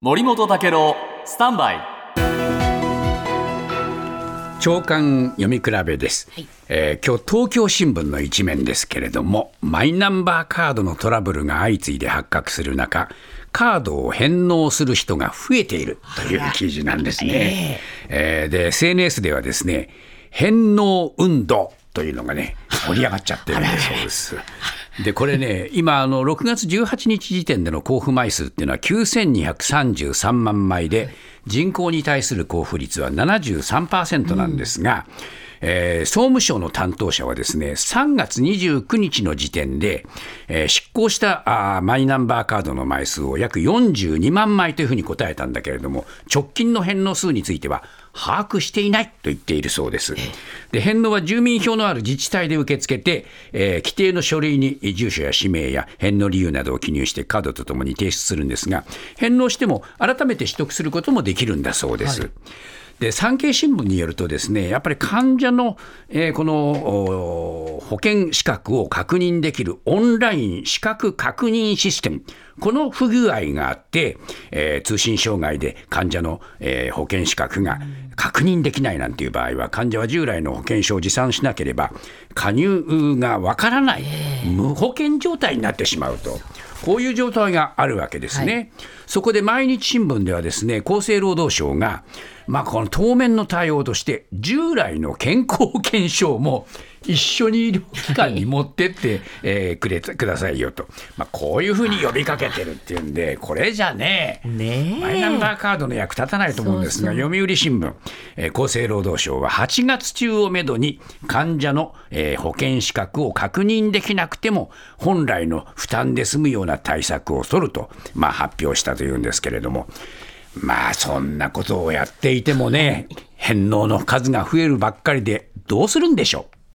森本武郎スタンバイ。長官読み比べです、えー今日東京新聞の一面ですけれどもマイナンバーカードのトラブルが相次いで発覚する中カードを返納する人が増えているという記事なんですね。えーで SNS ではですね返納運動というのがね盛り上がっちゃってるんだそうです。でこれね、今あの、6月18日時点での交付枚数っていうのは9233万枚で、人口に対する交付率は73%なんですが、えー総務省の担当者はですね、3月29日の時点で、えー執行したあマイナンバーカードの枚数を約42万枚というふうに答えたんだけれども、直近の返納数については、把握していないと言っているそうです。で返納は住民票のある自治体で受け付けて、えー規定の書類に住所や氏名や返納理由などを記入してカードとともに提出するんですが、返納しても改めて取得することもできるんだそうです。で産経新聞によるとですねやっぱり患者の、えーこのお保険資格を確認できるオンライン資格確認システムこの不具合があって、えー通信障害で患者の、えー保険資格が確認できないなんていう場合は患者は従来の保険証を持参しなければ加入がわからない無保険状態になってしまうと。こういう状態があるわけですね。そこで毎日新聞ではですね、厚生労働省が、まあ、この当面の対応として、従来の健康保険証も一緒に医療機関に持ってって、えーくれくださいよと、まあ、こういうふうに呼びかけてるっていうんで、これじゃね、ねえ。マイナンバーカードの役立たないと思うんですが、読売新聞、えー厚生労働省は8月中をめどに患者の、えー保険資格を確認できなくても本来の負担で済むような対策を取ると、まあ、発表したというんですけれどもまあそんなことをやっていてもね返納の数が増えるばっかりでどうするんでしょう？